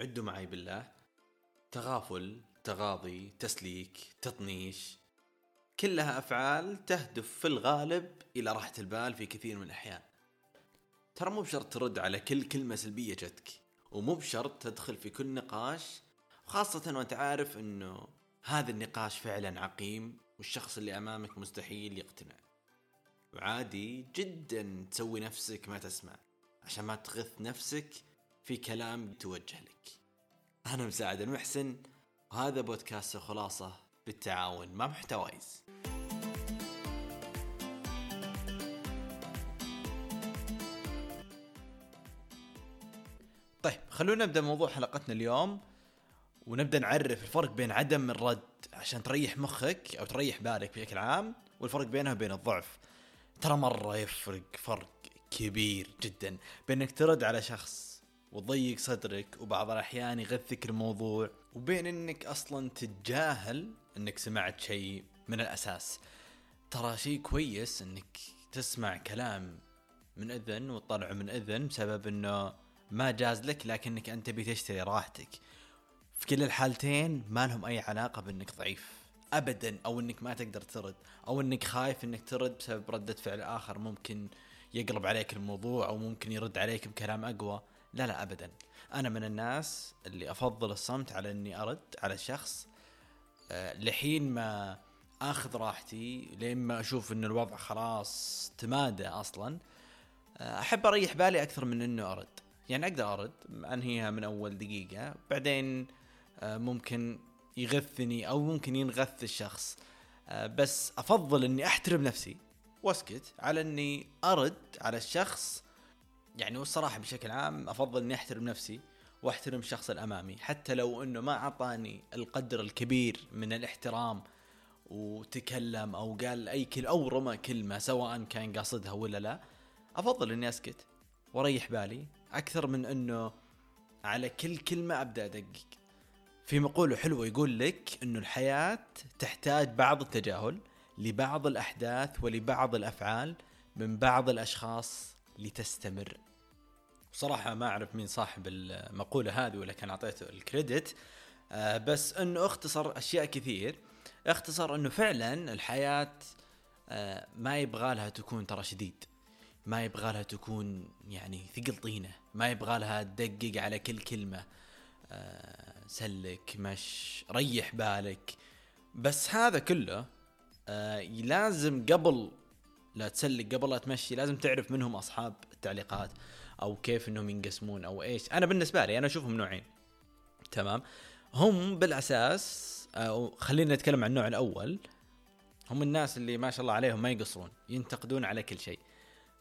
عدوا معي بالله. تغافل تغاضي تسليك تطنيش. كلها أفعال تهدف في الغالب إلى راحة البال في كثير من الأحيان. ترى مو بشرط ترد على كل كلمة سلبية جتك ومو بشرط تدخل في كل نقاش خاصة وأنت عارف إنه هذا النقاش فعلا عقيم والشخص اللي أمامك مستحيل يقتنع. وعادي جدا تسوي نفسك ما تسمع. عشان ما تغث نفسك في كلام توجه لك. أنا مساعد المحسن وهذا بودكاست خلاصة بالتعاون مع محتوايز طيب خلونا نبدأ موضوع حلقتنا اليوم ونبدأ نعرف الفرق بين عدم الرد عشان تريح مخك أو تريح بالك بشكل عام والفرق بينها وبين الضعف. ترى مرة يفرق فرق كبير جدا بأنك ترد على شخص وتضيق صدرك وبعض الأحيان يغثك الموضوع. وبين إنك أصلا تتجاهل إنك سمعت شيء من الأساس. ترى شيء كويس إنك تسمع كلام من إذن وتطلعه من إذن بسبب إنه ما جاز لك لكنك أنت بتشتري راحتك. في كل الحالتين ما لهم أي علاقة بإنك ضعيف. ابدا أو إنك ما تقدر ترد أو إنك خايف إنك ترد بسبب ردة فعل آخر ممكن يقلب عليك الموضوع أو ممكن يرد عليك بكلام أقوى. لا لا ابدا. أنا من الناس اللي أفضل الصمت على إني أرد على الشخص أه لحين ما آخذ راحتي لين ما أشوف إن الوضع خلاص تمادى أصلا أه أحب أريح بالي أكثر من إنه أرد. يعني أقدر أرد أنهيها من أول دقيقة بعدين أه ممكن يغثني أو ممكن ينغث الشخص. بس أفضل إني أحترم نفسي وأسكت على إني أرد على الشخص يعني والصراحة بشكل عام أفضل إني أحترم نفسي وأحترم الشخص الأمامي. حتى لو إنه ما أعطاني القدر الكبير من الاحترام وتكلم أو قال أي كلمه أو رمى كلمة سواء كان قاصدها ولا لا أفضل إني أسكت وأريح بالي. أكثر من إنه على كل كلمة أبدأ أدقق. في مقولة حلوة يقول لك إنه الحياة تحتاج بعض التجاهل لبعض الأحداث ولبعض الأفعال من بعض الأشخاص لتستمر. صراحة ما أعرف مين صاحب المقولة هذه ولا كان أعطيته الكريدت. آه بس أنه اختصر أشياء كثير. اختصر أنه فعلا الحياة آه ما يبغى لها تكون ترى شديد. ما يبغى لها تكون يعني ثقل طينة. ما يبغى لها تدقق على كل كلمة. آه سلك مش ريح بالك. بس هذا كله لازم قبل لا تسلك قبل لا تمشي لازم تعرف منهم أصحاب التعليقات. أو كيف إنهم ينقسمون أو إيش. أنا بالنسبة لي أنا أشوفهم نوعين. تمام؟ هم بالأساس أو خلينا نتكلم عن النوع الأول. هم الناس اللي ما شاء الله عليهم ما يقصرون ينتقدون على كل شيء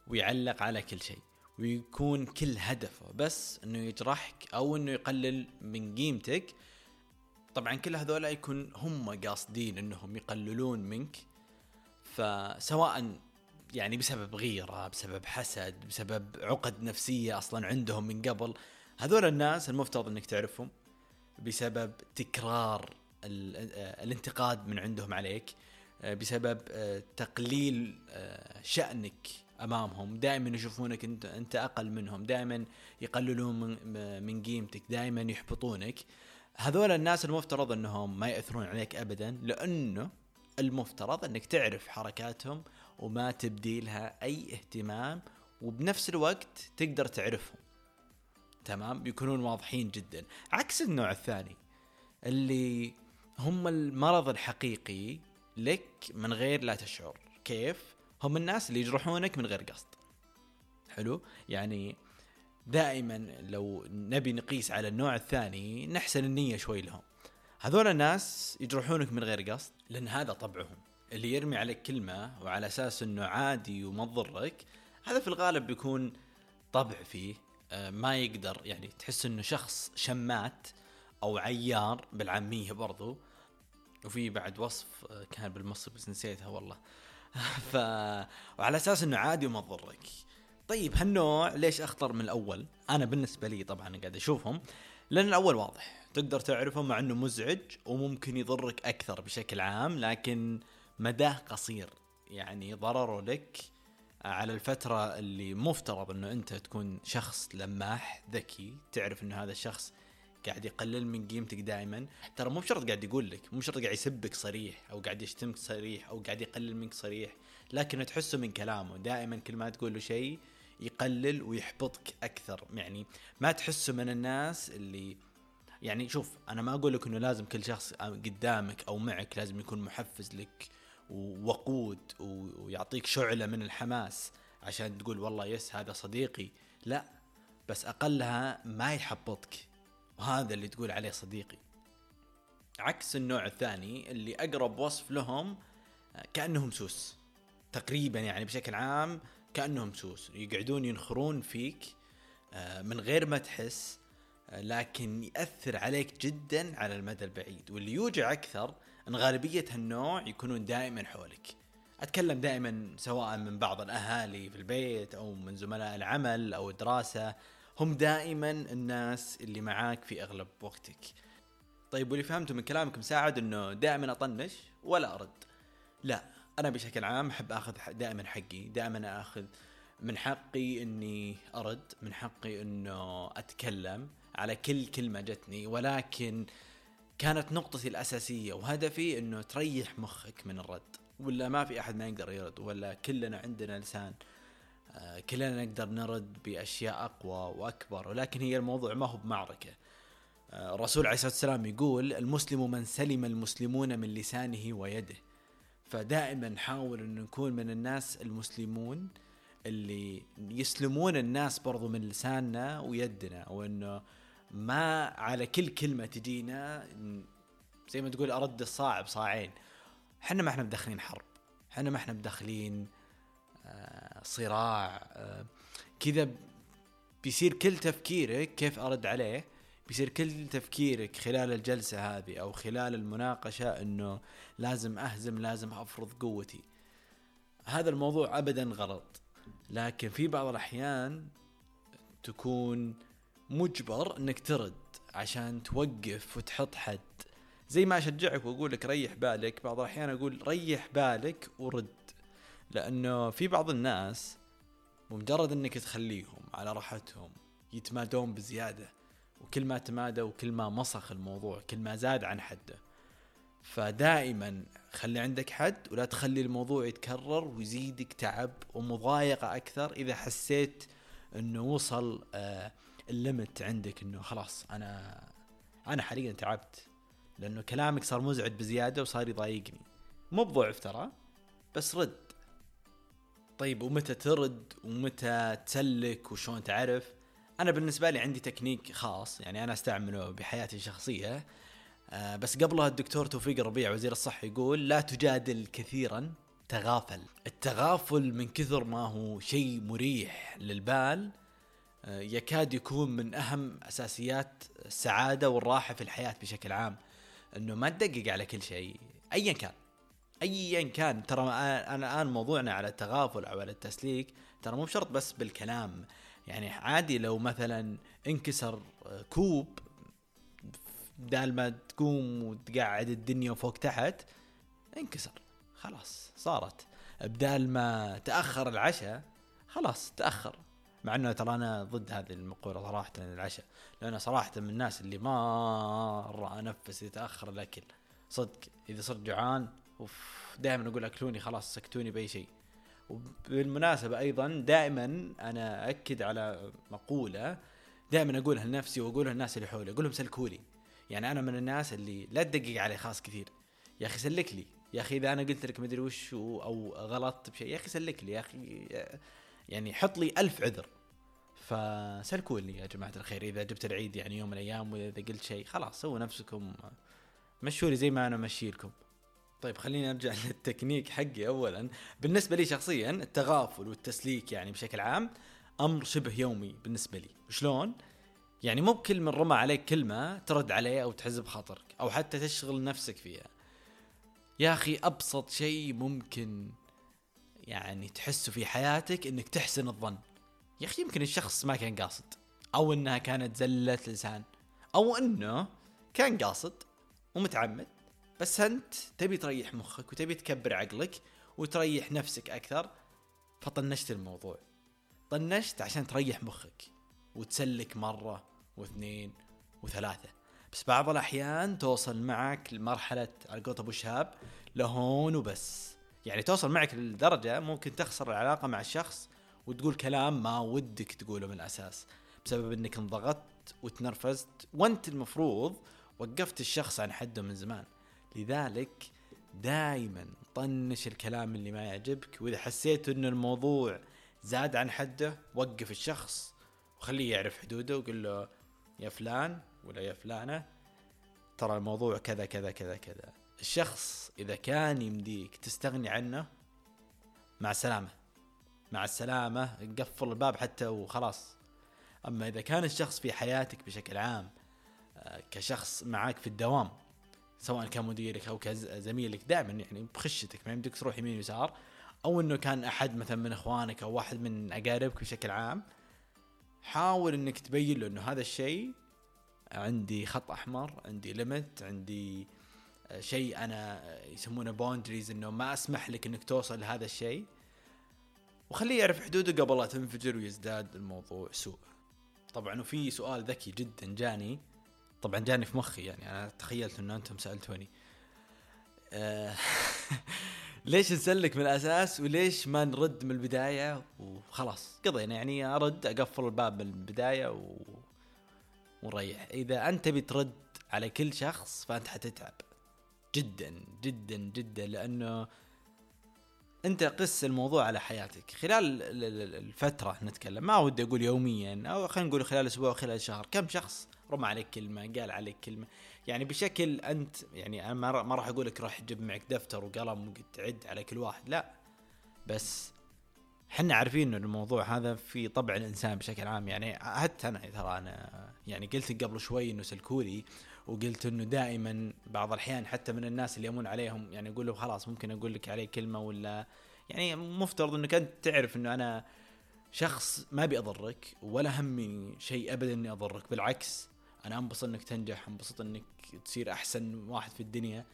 ويعلق على كل شيء ويكون كل هدفه بس إنه يجرحك أو إنه يقلل من قيمتك. طبعا كل هذول يكون هم قاصدين إنهم يقللون منك. فسواء يعني بسبب غيرة بسبب حسد بسبب عقد نفسية أصلا عندهم من قبل. هذول الناس المفترض أنك تعرفهم بسبب تكرار الانتقاد من عندهم عليك بسبب تقليل شأنك أمامهم. دائما يشوفونك أنت أقل منهم. دائما يقللون من, من قيمتك. دائما يحبطونك. هذول الناس المفترض إنهم ما يأثرون عليك ابدا لأنه المفترض إنك تعرف حركاتهم وما تبدي لها أي اهتمام وبنفس الوقت تقدر تعرفهم. تمام؟ بيكونون واضحين جدا. عكس النوع الثاني اللي هم المرض الحقيقي لك من غير لا تشعر. كيف؟ هم الناس اللي يجرحونك من غير قصد. حلو؟ يعني دائما لو نبي نقيس على النوع الثاني نحسن النية شوي لهم. هذول الناس يجرحونك من غير قصد لأن هذا طبعهم. اللي يرمي عليك كلمة وعلى أساس إنه عادي وما تضرك هذا في الغالب بيكون طبع فيه ما يقدر يعني تحس إنه شخص شمات أو عيار بالعامية برضو. وفي بعد وصف كان بالمصري بس نسيتها والله. ف وعلى أساس إنه عادي وما تضرك. طيب هالنوع ليش أخطر من الأول؟ أنا بالنسبة لي طبعا قاعد أشوفهم لأن الأول واضح تقدر تعرفه مع إنه مزعج وممكن يضرك أكثر بشكل عام لكن مداه قصير. يعني ضرره لك على الفترة اللي مفترض إنه أنت تكون شخص لماح ذكي تعرف إنه هذا الشخص قاعد يقلل من قيمتك دائما. ترى مو بشرط قاعد يقول لك مو بشرط قاعد يسبك صريح أو قاعد يشتمك صريح أو قاعد يقلل منك صريح لكن تحسه من كلامه. دائما كل ما تقول له شيء يقلل ويحبطك أكثر. يعني ما تحسه من الناس اللي يعني شوف أنا ما أقول لك إنه لازم كل شخص قدامك أو معك لازم يكون محفز لك. ووقود ويعطيك شعلة من الحماس عشان تقول والله يس هذا صديقي. لا بس أقلها ما يحبطك. وهذا اللي تقول عليه صديقي. عكس النوع الثاني اللي أقرب وصف لهم كأنهم سوس. تقريبا يعني بشكل عام كأنهم سوس. يقعدون ينخرون فيك آه، من غير ما تحس آه، لكن يأثر عليك جدا على المدى البعيد. واللي يوجع أكثر أن غالبية هالنوع يكونون دائما حولك. أتكلم دائما سواء من بعض الأهالي في البيت أو من زملاء العمل أو الدراسة. هم دائما الناس اللي معاك في أغلب وقتك. طيب واللي فهمته من كلامك مساعد إنه دائما أطنش ولا أرد. لا أنا بشكل عام أحب آخذ دائما حقي دائما آخذ من حقي إني أرد من حقي إنه أتكلم على كل كلمة جتني. ولكن كانت نقطتي الأساسية وهدفي إنه تريح مخك من الرد. ولا ما في أحد ما يقدر يرد ولا كلنا عندنا لسان آه، كلنا نقدر نرد بأشياء أقوى وأكبر. ولكن هي الموضوع ما هو بمعركة. آه، الرسول عليه الصلاة والسلام يقول المسلم من سلم المسلمون من لسانه ويده. فدائما نحاول انه نكون من الناس المسلمون اللي يسلمون الناس برضو من لساننا ويدنا وإنه ما على كل كلمة تجينا زي ما تقول أرد الصاع بصاعين إحنا ما إحنا مدخلين حرب إحنا ما إحنا مدخلين آه، صراع آه، كذا بيصير كل تفكيرك كيف أرد عليه بيصير كل تفكيرك خلال الجلسة هذه أو خلال المناقشة أنه لازم أهزم لازم أفرض قوتي. هذا الموضوع أبدا غلط. لكن في بعض الأحيان تكون مجبر أنك ترد عشان توقف وتحط حد. زي ما أشجعك وأقول لك ريح بالك بعض الأحيان أقول ريح بالك ورد. لأنه في بعض الناس بمجرد أنك تخليهم على راحتهم يتمادون بزيادة وكل ما تمادى وكل ما مسخ الموضوع كل ما زاد عن حده. فدائما خلي عندك حد ولا تخلي الموضوع يتكرر ويزيدك تعب ومضايقة أكثر إذا حسيت أنه وصل آه الليمت عندك أنه خلاص أنا أنا حاليا تعبت لأنه كلامك صار مزعج بزيادة وصار يضايقني. مو بضعف ترى بس رد. طيب ومتى ترد؟ ومتى تسلك؟ وشون تعرف؟ أنا بالنسبة لي عندي تكنيك خاص يعني أنا أستعمله بحياتي الشخصية. آه بس قبلها الدكتور توفيق الربيع وزير الصحة يقول لا تجادل كثيرا تغافل. التغافل من كثر ما هو شيء مريح للبال. يكاد يكون من أهم أساسيات السعادة والراحة في الحياة بشكل عام إنه ما تدقق على كل شيء ايا كان. ايا كان. ترى أنا الآن موضوعنا على التغافل أو على التسليك ترى مو بشرط بس بالكلام. يعني عادي لو مثلا انكسر كوب بدال ما تقوم وتقعد الدنيا فوق تحت انكسر. خلاص صارت. بدال ما تأخر العشاء خلاص تأخر. مع انه ترى أنا ضد هذه المقوله صراحة العشاء لأن صراحة من الناس اللي مرة أنفس يتاخر الأكل صدق إذا صرت جوعان دائما أقول أكلوني خلاص سكتوني بأي شيء. وبالمناسبة أيضا دائما أنا أكد على مقولة دائما أقولها لنفسي وأقولها للناس اللي حولي أقول لهم سلكوا لي يعني أنا من الناس اللي لا تدقق علي خاص كثير. يا أخي سلك لي يا أخي إذا أنا قلت لك مدري وش أو غلطت بشيء يا أخي سلك لي يا أخي يعني حط لي ألف عذر. فسلكوا لي يا جماعة الخير إذا جبت العيد يعني يوم من الأيام وإذا قلت شيء خلاص سووا نفسكم مشوا لي زي ما أنا مشي لكم. طيب خليني أرجع للتكنيك حقي اولا. بالنسبة لي شخصيا التغافل والتسليك يعني بشكل عام أمر شبه يومي بالنسبة لي. شلون؟ يعني مو بكل من رمى عليك كلمة ترد عليه أو تحز بخاطرك أو حتى تشغل نفسك فيها. يا أخي أبسط شيء ممكن يعني تحسه في حياتك إنك تحسن الظن. يا أخي يمكن الشخص ما كان قاصد أو إنها كانت زلة لسان أو إنه كان قاصد ومتعمد بس أنت تبي تريح مخك وتبي تكبر عقلك وتريح نفسك أكثر فطنشت الموضوع. طنشت عشان تريح مخك وتسلك مرة واثنين وثلاثة. بس بعض الأحيان توصل معك لمرحلة على قولة أبو شهاب لهون وبس. يعني توصل معك لدرجة ممكن تخسر العلاقة مع الشخص وتقول كلام ما ودك تقوله من الأساس بسبب أنك انضغطت وتنرفزت وأنت المفروض وقفت الشخص عن حده من زمان. لذلك دائما طنش الكلام اللي ما يعجبك وإذا حسيت إن الموضوع زاد عن حده وقف الشخص وخليه يعرف حدوده وقل له يا فلان ولا يا فلانة ترى الموضوع كذا كذا كذا كذا. الشخص إذا كان يمديك تستغني عنه مع السلامة. مع السلامة قفل الباب حتى وخلاص. أما إذا كان الشخص في حياتك بشكل عام آه، كشخص معاك في الدوام سواء كان مديرك أو كزميلك دائما يعني بخشتك ما يمديك تروح يمين يسار أو إنه كان أحد مثلا من إخوانك أو واحد من أقاربك بشكل عام حاول إنك تبين له إنه هذا الشيء عندي خط أحمر عندي limit عندي آه، شيء أنا يسمونه boundaries إنه ما أسمح لك إنك توصل لهذا الشيء. وخليه يعرف حدوده قبل لا تنفجر ويزداد الموضوع سوء. طبعا وفي سؤال ذكي جدا جاني. طبعا جاني في مخي يعني أنا تخيلت إنه أنتم سألتوني. آه، ليش نسلك من الأساس وليش ما نرد من البداية؟ وخلاص قضينا يعني أرد أقفل الباب من البداية و... ونريح إذا أنت بترد على كل شخص فأنت حتتعب. جدا جدا جدا لأنه أنت قس الموضوع على حياتك. خلال الفترة نتكلم ما ودي أقول يوميا أو خلينا نقول خلال أسبوع أو خلال شهر. كم شخص رمى عليك كلمة قال عليك كلمة؟ يعني بشكل أنت يعني أنا ما راح أقول لك راح تجيب معك دفتر وقلم وتعد على كل واحد لا. بس إحنا عارفين انه الموضوع هذا في طبع الإنسان بشكل عام. يعني حتى أنا ترى أنا يعني قلت قبل شوي إنه سلكولي وقلت إنه دائما بعض الأحيان حتى من الناس اللي يمون عليهم يعني أقول له خلاص ممكن أقول لك عليه كلمة ولا يعني مفترض إنك أنت تعرف إنه أنا شخص ما أبي أضرك ولا همي شيء ابدا إني أضرك بالعكس أنا أنبسط إنك تنجح أنبسط إنك تصير أحسن واحد في الدنيا.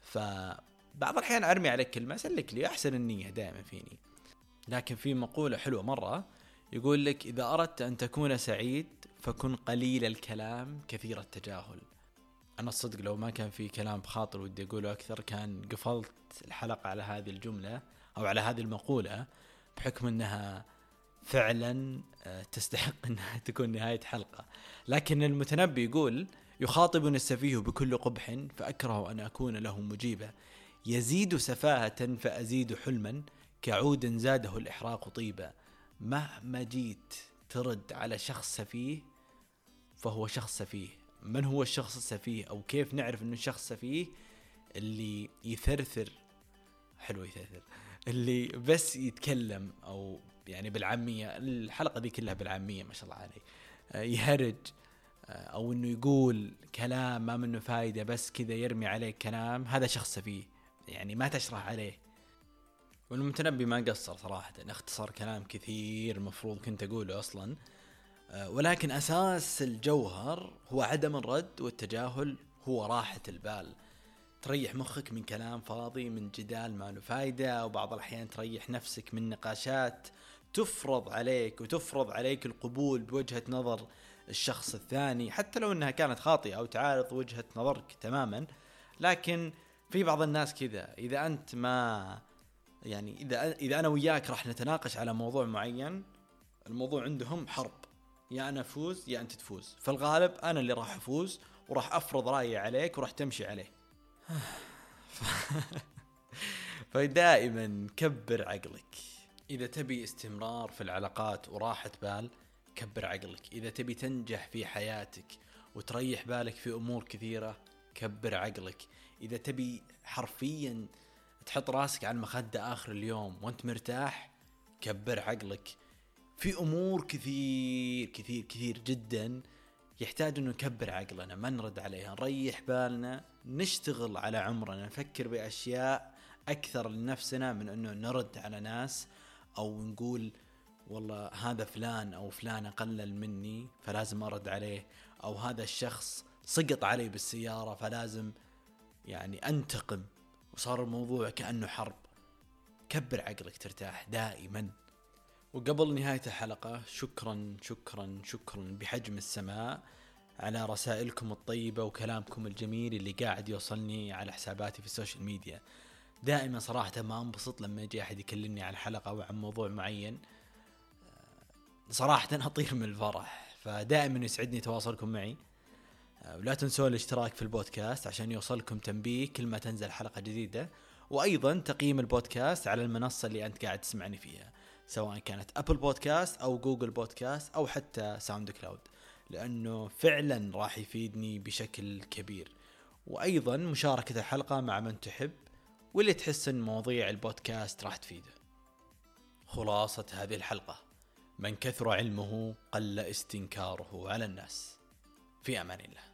فبعض الأحيان أرمي عليك كلمة سلك لي أحسن النية دائما فيني. لكن في مقولة حلوة مرة يقول لك إذا أردت أن تكون سعيد فكن قليل الكلام كثير التجاهل. أنا الصدق لو ما كان في كلام بخاطر ودي أقوله أكثر كان قفلت الحلقة على هذه الجملة أو على هذه المقولة بحكم إنها فعلا آه، تستحق إنها تكون نهاية حلقة. لكن المتنبي يقول يخاطبني السفيه بكل قبح فأكره أن أكون له مجيبا يزيد سفاهة فأزيد حلما كعود زاده الإحراق طيبا. مهما جيت ترد على شخص سفيه فهو شخص سفيه. من هو الشخص السفيه أو كيف نعرف إنه شخص سفيه اللي يثرثر حلو يثرثر اللي بس يتكلم أو يعني بالعامية الحلقة دي كلها بالعامية ما شاء الله عليه آه، يهرج آه، أو إنه يقول كلام ما منه فايدة بس كذا يرمي عليك كلام هذا شخص سفيه يعني ما تشرح عليه. والمتنبي ما قصر صراحة اختصر كلام كثير المفروض كنت أقوله أصلا. ولكن أساس الجوهر هو عدم الرد والتجاهل هو راحة البال. تريح مخك من كلام فاضي من جدال ما له فايدة وبعض الأحيان تريح نفسك من نقاشات تفرض عليك وتفرض عليك القبول بوجهة نظر الشخص الثاني حتى لو إنها كانت خاطئة أو تعارض وجهة نظرك تماما. لكن في بعض الناس كذا إذا أنت ما يعني إذا إذا أنا وياك راح نتناقش على موضوع معين الموضوع عندهم حرب. يا أنا أفوز يا أنت تفوز. فالغالب أنا اللي راح أفوز وراح أفرض رأيي عليك وراح تمشي عليه. فدائما كبر عقلك. إذا تبي استمرار في العلاقات وراحة بال كبر عقلك. إذا تبي تنجح في حياتك وتريح بالك في أمور كثيرة كبر عقلك. إذا تبي حرفيا تحط راسك على المخدة آخر اليوم وأنت مرتاح كبر عقلك. في أمور كثير كثير كثير جدا يحتاج إنه نكبر عقلنا ما نرد عليها نريح بالنا نشتغل على عمرنا نفكر بأشياء أكثر لنفسنا من إنه نرد على ناس أو نقول والله هذا فلان أو فلانه قلل مني فلازم أرد عليه أو هذا الشخص سقط علي بالسيارة فلازم يعني أنتقم. وصار الموضوع كأنه حرب. كبر عقلك ترتاح دائما. وقبل نهاية الحلقة شكرا شكرا شكرا بحجم السماء على رسائلكم الطيبة وكلامكم الجميل اللي قاعد يوصلني على حساباتي في السوشيال ميديا. دائما صراحة ما انبسط لما يجي أحد يكلمني عن حلقة أو عن موضوع معين. صراحة أطير من الفرح فدائما يسعدني تواصلكم معي. ولا تنسون الاشتراك في البودكاست عشان يوصلكم تنبيه كل ما تنزل حلقة جديدة. وأيضا تقييم البودكاست على المنصة اللي أنت قاعد تسمعني فيها. سواء كانت Apple Podcasts أو Google Podcasts أو حتى SoundCloud لأنه فعلا راح يفيدني بشكل كبير. وأيضا مشاركة الحلقة مع من تحب واللي تحس أن مواضيع البودكاست راح تفيده. خلاصة هذه الحلقة. من كثر علمه قل استنكاره على الناس. في أمان الله.